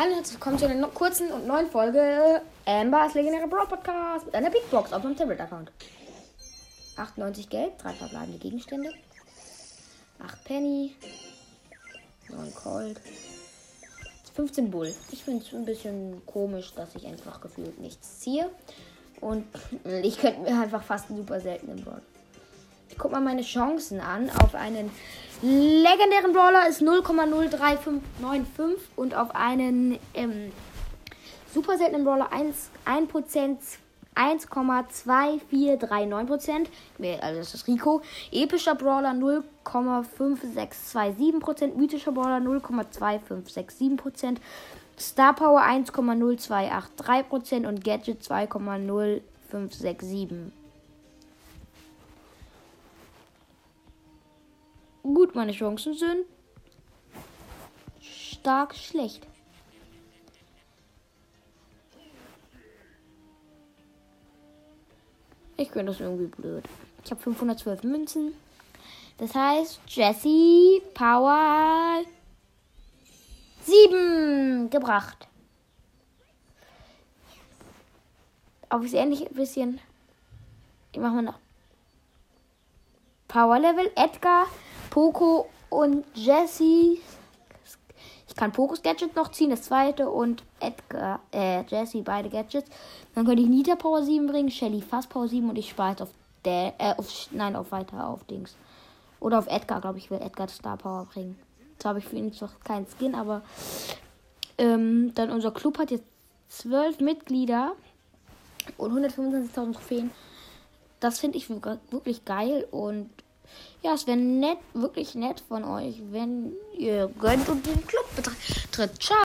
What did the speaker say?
Hallo und herzlich willkommen zu einer kurzen und neuen Folge Ambers legendäre Brawl Podcast mit einer Big Box auf meinem Tablet-Account. 98 Geld, 3 verbleibende Gegenstände, 8 Penny, 9 Cold, 15 Bull. Ich finde es ein bisschen komisch, dass ich einfach gefühlt nichts ziehe. Und ich könnte mir einfach fast einen super seltenen Brawl. Guck mal meine Chancen an. Auf einen legendären Brawler ist 0,03595 und auf einen ähm, super seltenen Brawler 1, 1%, 1,2439%. Also das ist Rico. Epischer Brawler 0,5627%. Mythischer Brawler 0,2567%. Star Power 1,0283% und Gadget 2,0567%. Gut, meine Chancen sind stark schlecht. Ich finde das irgendwie blöd. Ich habe 512 Münzen. Das heißt, Jesse Power 7 gebracht. Auf das ähnliche bisschen. Ich mache mal noch Power Level. Edgar, Poco und Jesse. Ich kann Pokos Gadget noch ziehen, das zweite und Edgar, äh, Jesse, beide Gadgets. Dann könnte ich Nita Power 7 bringen, Shelly Fast Power 7 und ich spare jetzt auf der, äh, auf, nein, auf weiter, auf Dings. Oder auf Edgar, glaube ich, will Edgar Star Power bringen. Zwar habe ich für ihn zwar keinen Skin, aber ähm, dann unser Club hat jetzt zwölf Mitglieder und 125.000 Trophäen. Das finde ich wirklich geil und ja, es wäre nett, wirklich nett von euch, wenn ihr gönnt und den Club betritt. Ciao.